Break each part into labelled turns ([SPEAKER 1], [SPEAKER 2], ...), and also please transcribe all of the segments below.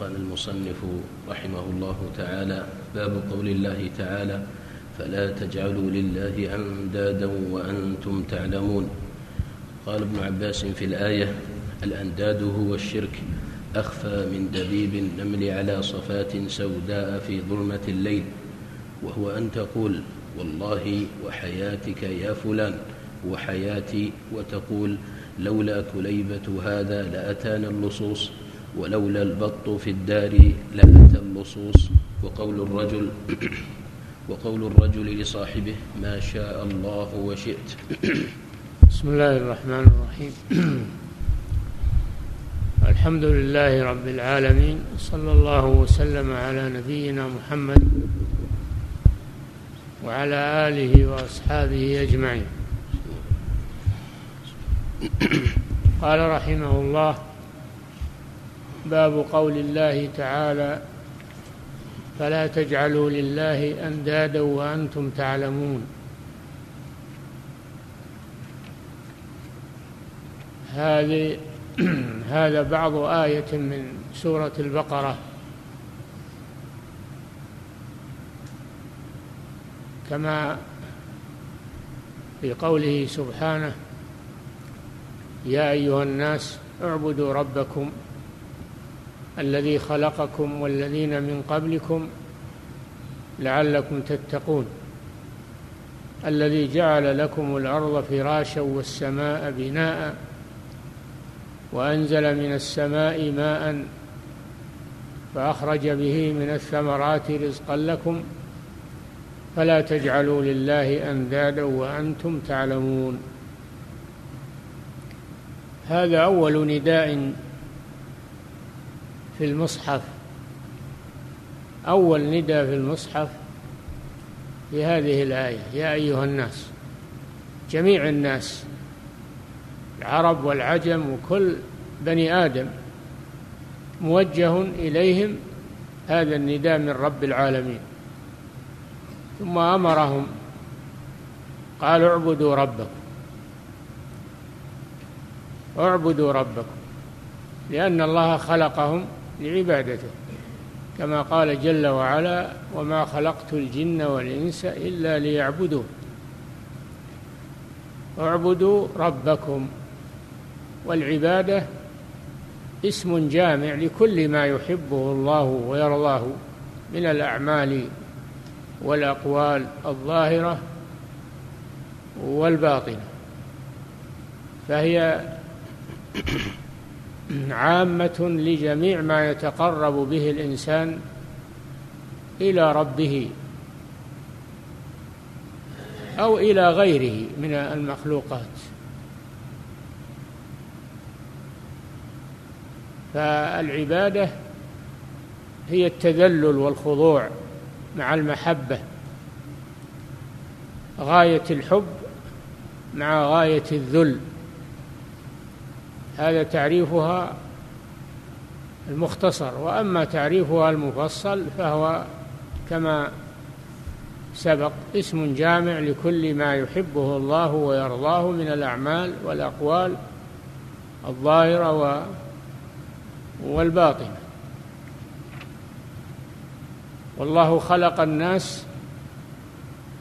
[SPEAKER 1] قال المصنف رحمه الله تعالى باب قول الله تعالى فلا تجعلوا لله أندادا وأنتم تعلمون. قال ابن عباس في الآية الأنداد هو الشرك أخفى من دبيب النمل على صفات سوداء في ظلمة الليل. وهو أن تقول والله وحياتك يا فلان وحياتي وتقول لولا كليبة هذا لأتانا اللصوص. ولولا البط في الدار لأتى اللصوص وقول الرجل وقول الرجل لصاحبه ما شاء الله وشئت.
[SPEAKER 2] بسم الله الرحمن الرحيم. الحمد لله رب العالمين صلى الله وسلم على نبينا محمد وعلى آله وأصحابه أجمعين. قال رحمه الله باب قول الله تعالى فلا تجعلوا لله أندادا وأنتم تعلمون. هذه هذا بعض آية من سورة البقرة. كما في قوله سبحانه يا أيها الناس اعبدوا ربكم الذي خلقكم والذين من قبلكم لعلكم تتقون. الذي جعل لكم الأرض فراشا والسماء بناء وأنزل من السماء ماء فأخرج به من الثمرات رزقا لكم. فلا تجعلوا لله أندادا وأنتم تعلمون. هذا أول نداء في المصحف. أول نداء في المصحف في هذه الآية يا أيها الناس جميع الناس العرب والعجم وكل بني آدم موجه إليهم هذا النداء من رب العالمين. ثم أمرهم قال اعبدوا ربكم. اعبدوا ربكم لأن الله خلقهم لعبادته كما قال جل وعلا وما خلقت الجن والإنس إلا ليعبدون اعبدوا ربكم والعبادة اسم جامع لكل ما يحبه الله ويرضاه من الأعمال والأقوال الظاهرة والباطنة فهي عامة لجميع ما يتقرب به الإنسان إلى ربه أو إلى غيره من المخلوقات. فالعبادة هي التذلل والخضوع مع المحبة غاية الحب مع غاية الذل. هذا تعريفها المختصر وأما تعريفها المفصل فهو كما سبق اسم جامع لكل ما يحبه الله ويرضاه من الأعمال والأقوال الظاهرة والباطنة. والله خلق الناس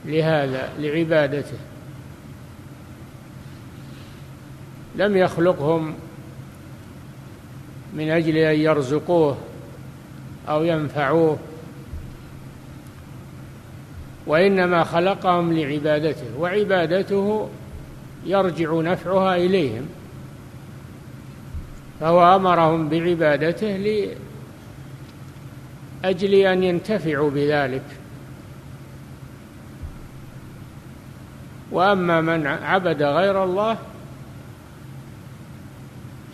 [SPEAKER 2] لهذا لعبادته. لم يخلقهم من أجل أن يرزقوه أو ينفعوه. وإنما خلقهم لعبادته وعبادته يرجع نفعها إليهم. فهو أمرهم بعبادته لأجل أن ينتفعوا بذلك. وأما من عبد غير الله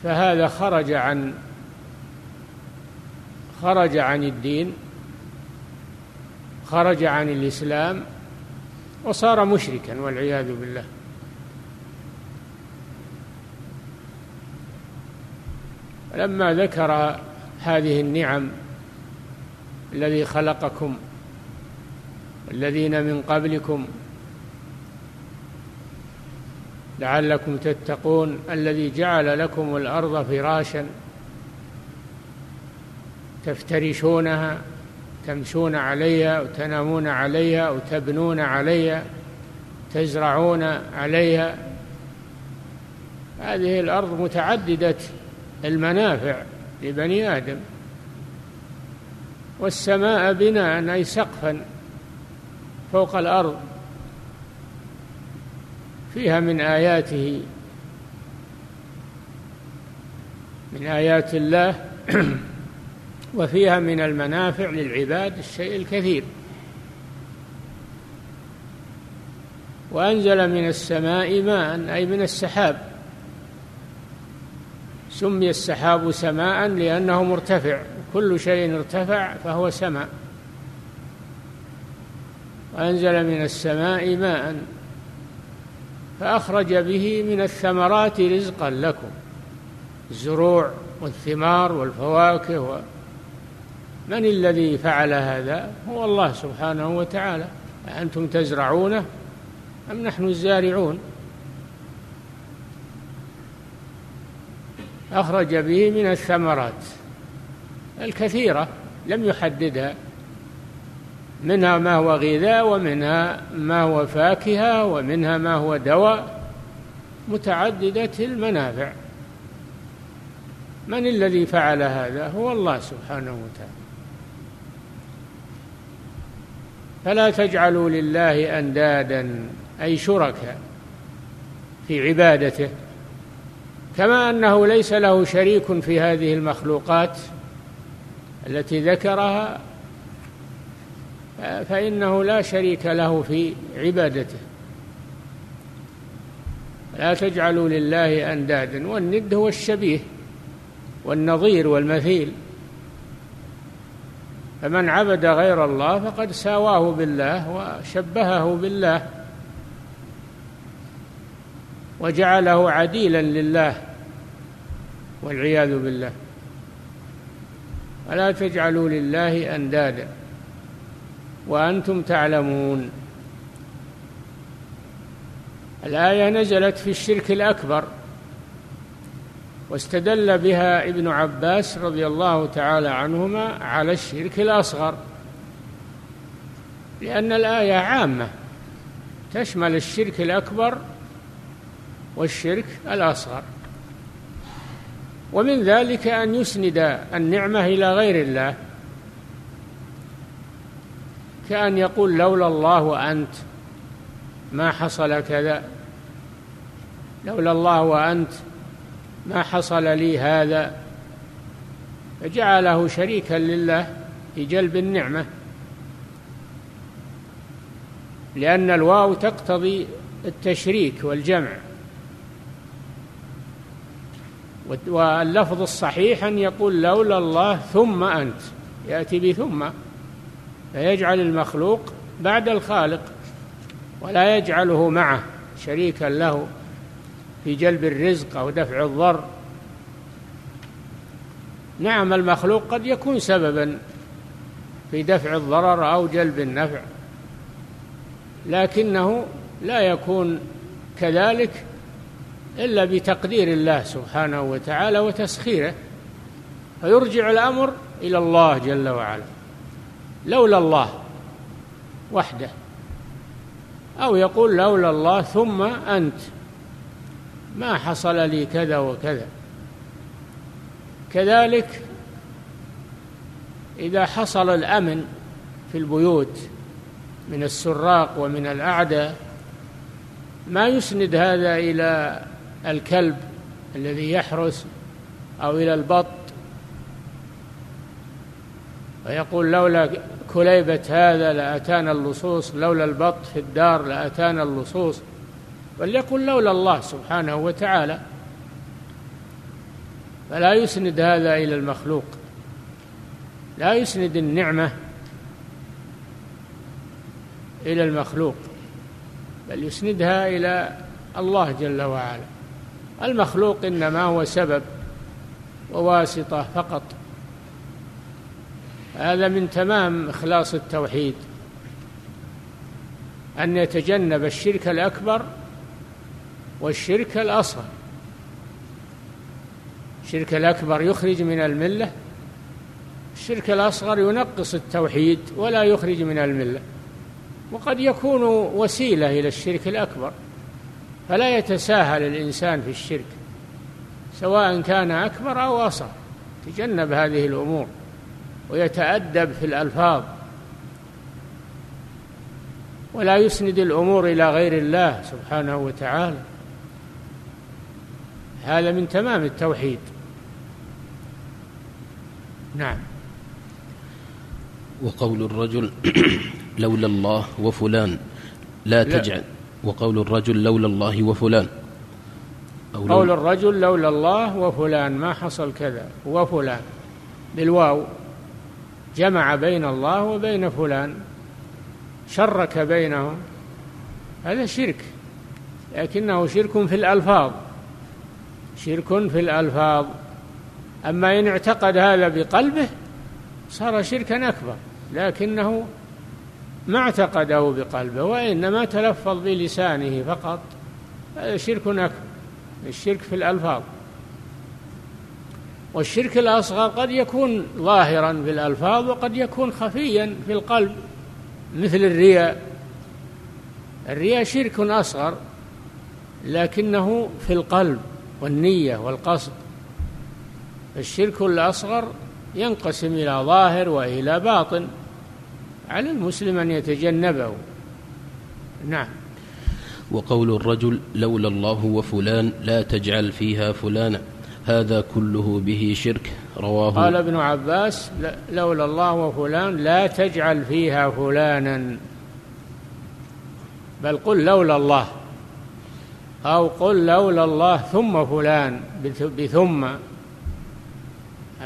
[SPEAKER 2] فهذا خرج عن خرج عن الدين خرج عن الإسلام وصار مشركا والعياذ بالله. لما ذكر هذه النعم الذي خلقكم الذين من قبلكم لعلكم تتقون الذي جعل لكم الأرض فراشا تفترشونها تمشون عليها وتنامون عليها وتبنون عليها تزرعون عليها. هذه الأرض متعددة المنافع لبني آدم. والسماء بناء أي سقفا فوق الأرض. فيها من آياته من آيات الله وفيها من المنافع للعباد الشيء الكثير. وأنزل من السماء ماء أي من السحاب. سمي السحاب سماء لأنه مرتفع. كل شيء ارتفع فهو سماء. وأنزل من السماء ماء فأخرج به من الثمرات رزقا لكم. الزروع والثمار والفواكه من الذي فعل هذا؟ هو الله سبحانه وتعالى. أنتم تزرعونه أم نحن الزارعون؟ أخرج به من الثمرات الكثيرة لم يحددها. منها ما هو غذاء ومنها ما هو فاكهة ومنها ما هو دواء. متعددة المنافع. من الذي فعل هذا؟ هو الله سبحانه وتعالى. فلا تجعلوا لله أندادا أي شركاء في عبادته. كما أنه ليس له شريك في هذه المخلوقات التي ذكرها فإنه لا شريك له في عبادته. لا تجعلوا لله أندادا والند هو الشبيه والنظير والمثيل. فمن عبد غير الله فقد ساواه بالله وشبهه بالله وجعله عديلا لله والعياذ بالله. ولا تجعلوا لله أندادا وأنتم تعلمون. الآية نزلت في الشرك الأكبر. واستدل بها ابن عباس رضي الله تعالى عنهما على الشرك الأصغر. لأن الآية عامة تشمل الشرك الأكبر والشرك الأصغر. ومن ذلك أن يسند النعمة إلى غير الله كأن يقول لولا الله وأنت ما حصل كذا لولا الله وأنت ما حصل لي هذا فجعله شريكا لله في جلب النعمة. لأن الواو تقتضي التشريك والجمع. واللفظ الصحيح أن يقول لولا الله ثم أنت. يأتي بثم. فيجعل المخلوق بعد الخالق. ولا يجعله معه شريكا له. في جلب الرزق أو دفع الضر. نعم المخلوق قد يكون سببا في دفع الضرر أو جلب النفع لكنه لا يكون كذلك إلا بتقدير الله سبحانه وتعالى وتسخيره. فيرجع الأمر إلى الله جل وعلا لولا الله وحده أو يقول لولا الله ثم أنت. ما حصل لي كذا وكذا. كذلك إذا حصل الأمن في البيوت من السراق ومن الأعداء ما يسند هذا إلى الكلب الذي يحرس أو إلى البط. ويقول لولا كليبة هذا لأتانا اللصوص لولا البط في الدار لأتانا اللصوص. وليقل لولا الله سبحانه وتعالى. فلا يسند هذا إلى المخلوق. لا يسند النعمة إلى المخلوق بل يسندها إلى الله جل وعلا. المخلوق إنما هو سبب وواسطة فقط. هذا من تمام إخلاص التوحيد أن يتجنب الشرك الأكبر والشرك الأصغر. الشرك الأكبر يخرج من الملة. الشرك الأصغر ينقص التوحيد ولا يخرج من الملة. وقد يكون وسيلة إلى الشرك الأكبر. فلا يتساهل الإنسان في الشرك سواء كان أكبر أو أصغر تجنب هذه الأمور ويتأدب في الألفاظ. ولا يسند الأمور إلى غير الله سبحانه وتعالى. هذا من تمام التوحيد. نعم.
[SPEAKER 1] وقول الرجل لولا الله وفلان. لا تجعل. وقول الرجل لولا الله وفلان.
[SPEAKER 2] أو قول الرجل لولا الله وفلان. ما حصل كذا. وفلان. بالواو. جمع بين الله وبين فلان. شرك بينهم. هذا شرك. لكنه شرك في الألفاظ. شرك في الألفاظ. أما إن اعتقد هذا بقلبه صار شركا أكبر لكنه ما اعتقده بقلبه وإنما تلفظ بلسانه فقط. هذا شرك أكبر الشرك في الألفاظ. والشرك الأصغر قد يكون ظاهرا في الألفاظ وقد يكون خفيا في القلب مثل الرياء. الرياء شرك أصغر لكنه في القلب. والنية والقصد. الشرك الأصغر ينقسم إلى ظاهر وإلى باطن على المسلم أن يتجنبه. نعم.
[SPEAKER 1] وقول الرجل لولا الله وفلان لا تجعل فيها فلانا هذا كله به شرك. رواه
[SPEAKER 2] قال ابن عباس لولا الله وفلان لا تجعل فيها فلانا. بل قل لولا الله. أو قل لولا الله ثم فلان بثم.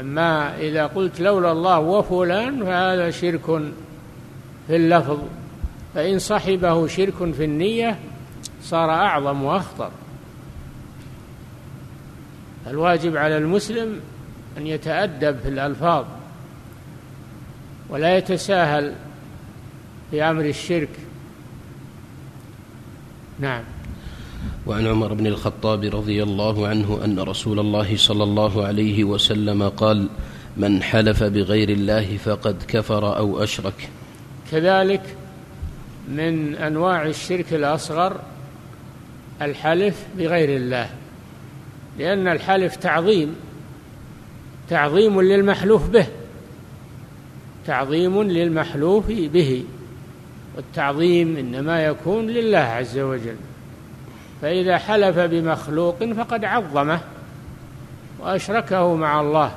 [SPEAKER 2] أما إذا قلت لولا الله وفلان فهذا شرك في اللفظ. فإن صحبه شرك في النية صار أعظم وأخطر. الواجب على المسلم أن يتأدب في الألفاظ ولا يتساهل في أمر الشرك. نعم.
[SPEAKER 1] وعن عمر بن الخطاب رضي الله عنه أن رسول الله صلى الله عليه وسلم قال من حلف بغير الله فقد كفر أو أشرك.
[SPEAKER 2] كذلك من أنواع الشرك الأصغر الحلف بغير الله لأن الحلف تعظيم تعظيم للمحلوف به تعظيم للمحلوف به والتعظيم إنما يكون لله عز وجل. فإذا حلف بمخلوق فقد عظمه وأشركه مع الله.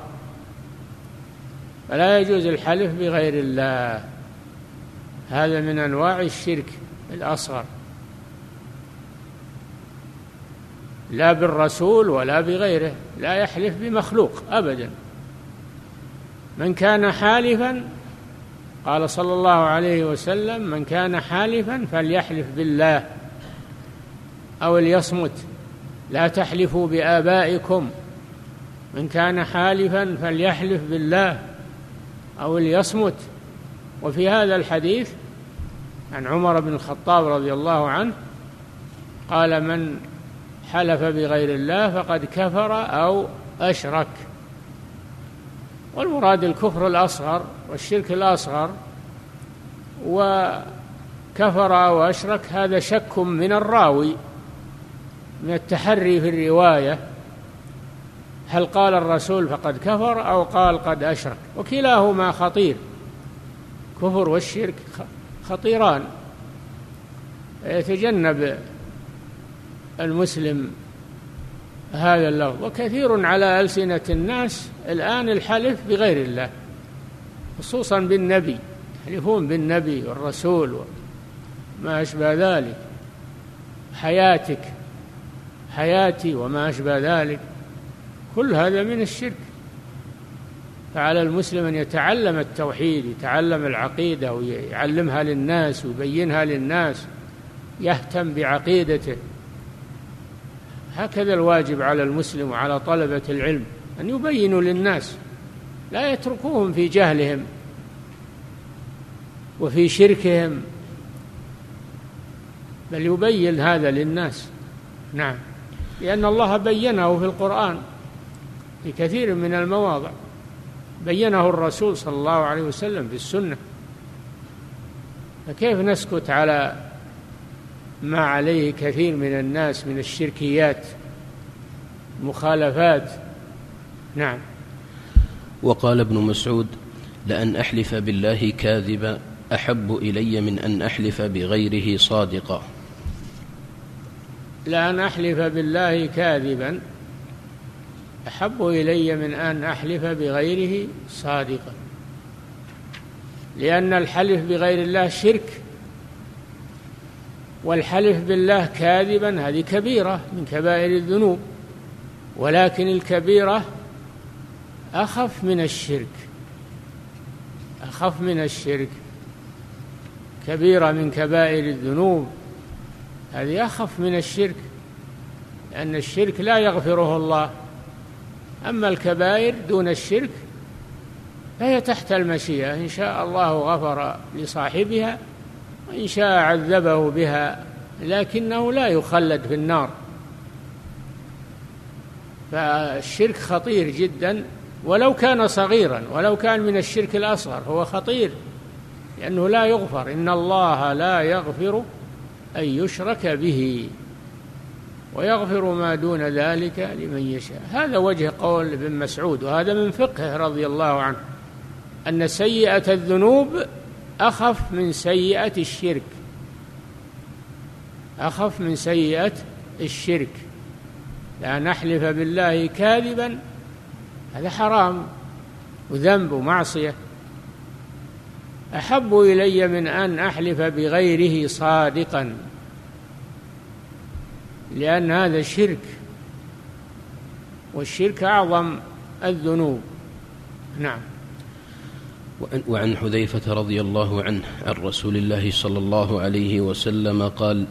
[SPEAKER 2] فلا يجوز الحلف بغير الله. هذا من أنواع الشرك الأصغر. لا بالرسول ولا بغيره لا يحلف بمخلوق أبدا. من كان حالفا قال صلى الله عليه وسلم من كان حالفا فليحلف بالله. أو ليصمت. لا تحلفوا بآبائكم. من كان حالفا فليحلف بالله أو ليصمت. وفي هذا الحديث عن عمر بن الخطاب رضي الله عنه قال من حلف بغير الله فقد كفر أو أشرك. والمراد الكفر الأصغر والشرك الأصغر وكفر أو أشرك هذا شك من الراوي. من التحري في الرواية هل قال الرسول فقد كفر أو قال قد أشرك؟ وكلاهما خطير. كفر والشرك خطيران. يتجنب المسلم هذا اللفظ. وكثير على ألسنة الناس الآن الحلف بغير الله خصوصا بالنبي. يحلفون بالنبي والرسول وما أشبه ذلك. حياتك. حياتي وما أشبه ذلك. كل هذا من الشرك. فعلى المسلم أن يتعلم التوحيد يتعلم العقيدة ويعلمها للناس ويبينها للناس يهتم بعقيدته. هكذا الواجب على المسلم وعلى طلبة العلم أن يبينوا للناس. لا يتركوهم في جهلهم وفي شركهم بل يبين هذا للناس. نعم. لأن الله بينه في القرآن في كثير من المواضع. بينه الرسول صلى الله عليه وسلم في السنة. فكيف نسكت على ما عليه كثير من الناس من الشركيات مخالفات؟ نعم.
[SPEAKER 1] وقال ابن مسعود لأن أحلف بالله كاذبا أحب إلي من أن أحلف بغيره صادقا.
[SPEAKER 2] لأن أحلف بالله كاذبا. أحب إلي من أن أحلف بغيره صادقا. لأن الحلف بغير الله شرك والحلف بالله كاذبا هذه كبيرة من كبائر الذنوب ولكن الكبيرة أخف من الشرك أخف من الشرك كبيرة من كبائر الذنوب. هذه أخف من الشرك لأن الشرك لا يغفره الله. أما الكبائر دون الشرك فهي تحت المشيئة إن شاء الله غفر لصاحبها وإن شاء عذبه بها لكنه لا يخلد في النار. فالشرك خطير جدا ولو كان صغيرا ولو كان من الشرك الأصغر هو خطير لأنه لا يغفر. إن الله لا يغفر أن يشرك به ويغفر ما دون ذلك لمن يشاء. هذا وجه قول ابن مسعود وهذا من فقهه رضي الله عنه أن سيئة الذنوب أخف من سيئة الشرك. أخف من سيئة الشرك. لا نحلف بالله كاذبا هذا حرام وذنب ومعصية. أحب إلي من أن أحلف بغيره صادقا لأن هذا شرك والشرك أعظم الذنوب. نعم.
[SPEAKER 1] وعن حذيفة رضي الله عنه عن رسول الله صلى الله عليه وسلم قال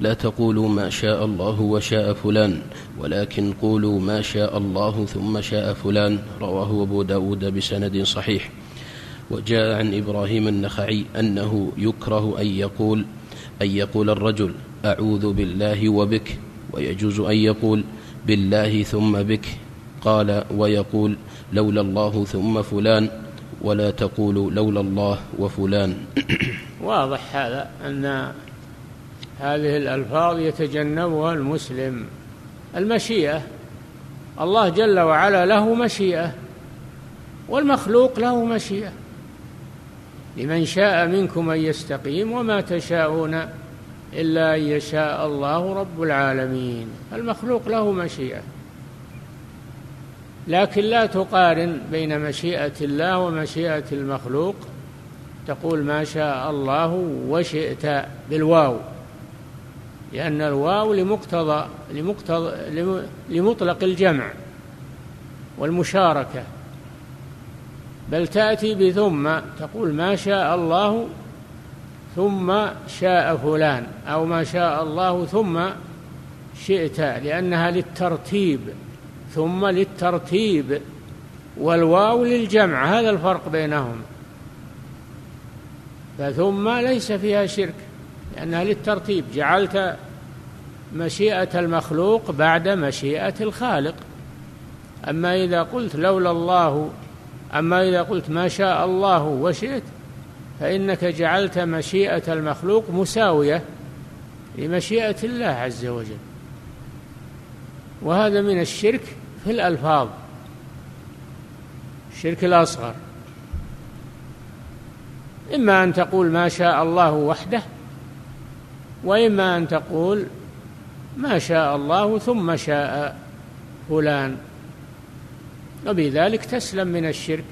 [SPEAKER 1] لا تقولوا ما شاء الله وشاء فلان ولكن قولوا ما شاء الله ثم شاء فلان. رواه أبو داود بسند صحيح. وجاء عن إبراهيم النخعي أنه يكره أن يقول أن يقول الرجل أعوذ بالله وبك ويجوز أن يقول بالله ثم بك قال ويقول لولا الله ثم فلان ولا تقول لولا الله وفلان.
[SPEAKER 2] واضح هذا أن هذه الألفاظ يتجنبها المسلم. المشيئة الله جل وعلا له مشيئة والمخلوق له مشيئة. لمن شاء منكم أن يستقيم وما تشاءون إلا أن يشاء الله رب العالمين. المخلوق له مشيئة لكن لا تقارن بين مشيئة الله ومشيئة المخلوق. تقول ما شاء الله وشئت بالواو لأن الواو لمقتضى لمقتضى لمطلق الجمع والمشاركة. بل تأتي بثم تقول ما شاء الله ثم شاء فلان أو ما شاء الله ثم شئت لأنها للترتيب ثم للترتيب والواو للجمع هذا الفرق بينهم. فثم ليس فيها شرك لأنها للترتيب جعلت مشيئة المخلوق بعد مشيئة الخالق. أما إذا قلت لولا الله أما إذا قلت ما شاء الله وشئت فإنك جعلت مشيئة المخلوق مساوية لمشيئة الله عز وجل. وهذا من الشرك في الألفاظ الشرك الأصغر. إما أن تقول ما شاء الله وحده وإما أن تقول ما شاء الله ثم شاء فلان. وبذلك تسلم من الشرك.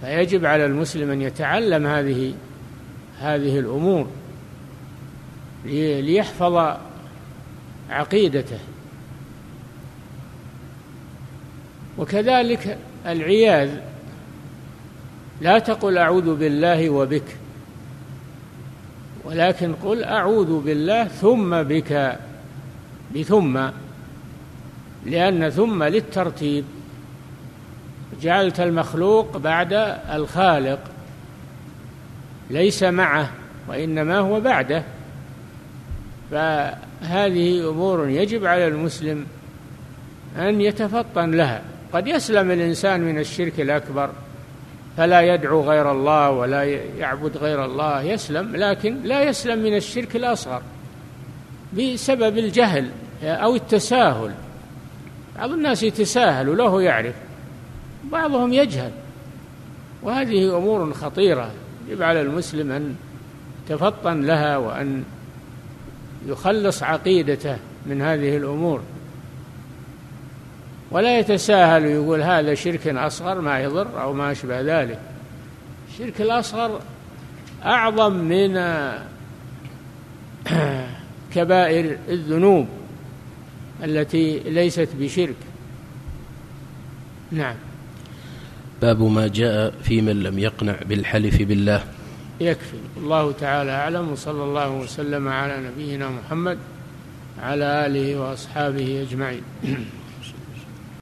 [SPEAKER 2] فيجب على المسلم أن يتعلم هذه هذه الأمور ليحفظ عقيدته. وكذلك العياذ لا تقل أعوذ بالله وبك ولكن قل أعوذ بالله ثم بك. بثم لأن ثم للترتيب. جعلت المخلوق بعد الخالق ليس معه وإنما هو بعده. فهذه أمور يجب على المسلم أن يتفطن لها. قد يسلم الإنسان من الشرك الأكبر فلا يدعو غير الله ولا يعبد غير الله يسلم لكن لا يسلم من الشرك الأصغر بسبب الجهل. أو التساهل. بعض الناس يتساهل وله يعرف بعضهم يجهل. وهذه أمور خطيرة. يجب على المسلم أن يتفطن لها وأن يخلص عقيدته من هذه الأمور. ولا يتساهل ويقول هذا شرك أصغر ما يضر أو ما أشبه ذلك. الشرك الأصغر أعظم من كبائر الذنوب. التي ليست بشرك. نعم.
[SPEAKER 1] باب ما جاء في من لم يقنع بالحلف بالله.
[SPEAKER 2] يكفي. الله تعالى أعلم وصلى الله وسلم على نبينا محمد على آله وأصحابه أجمعين.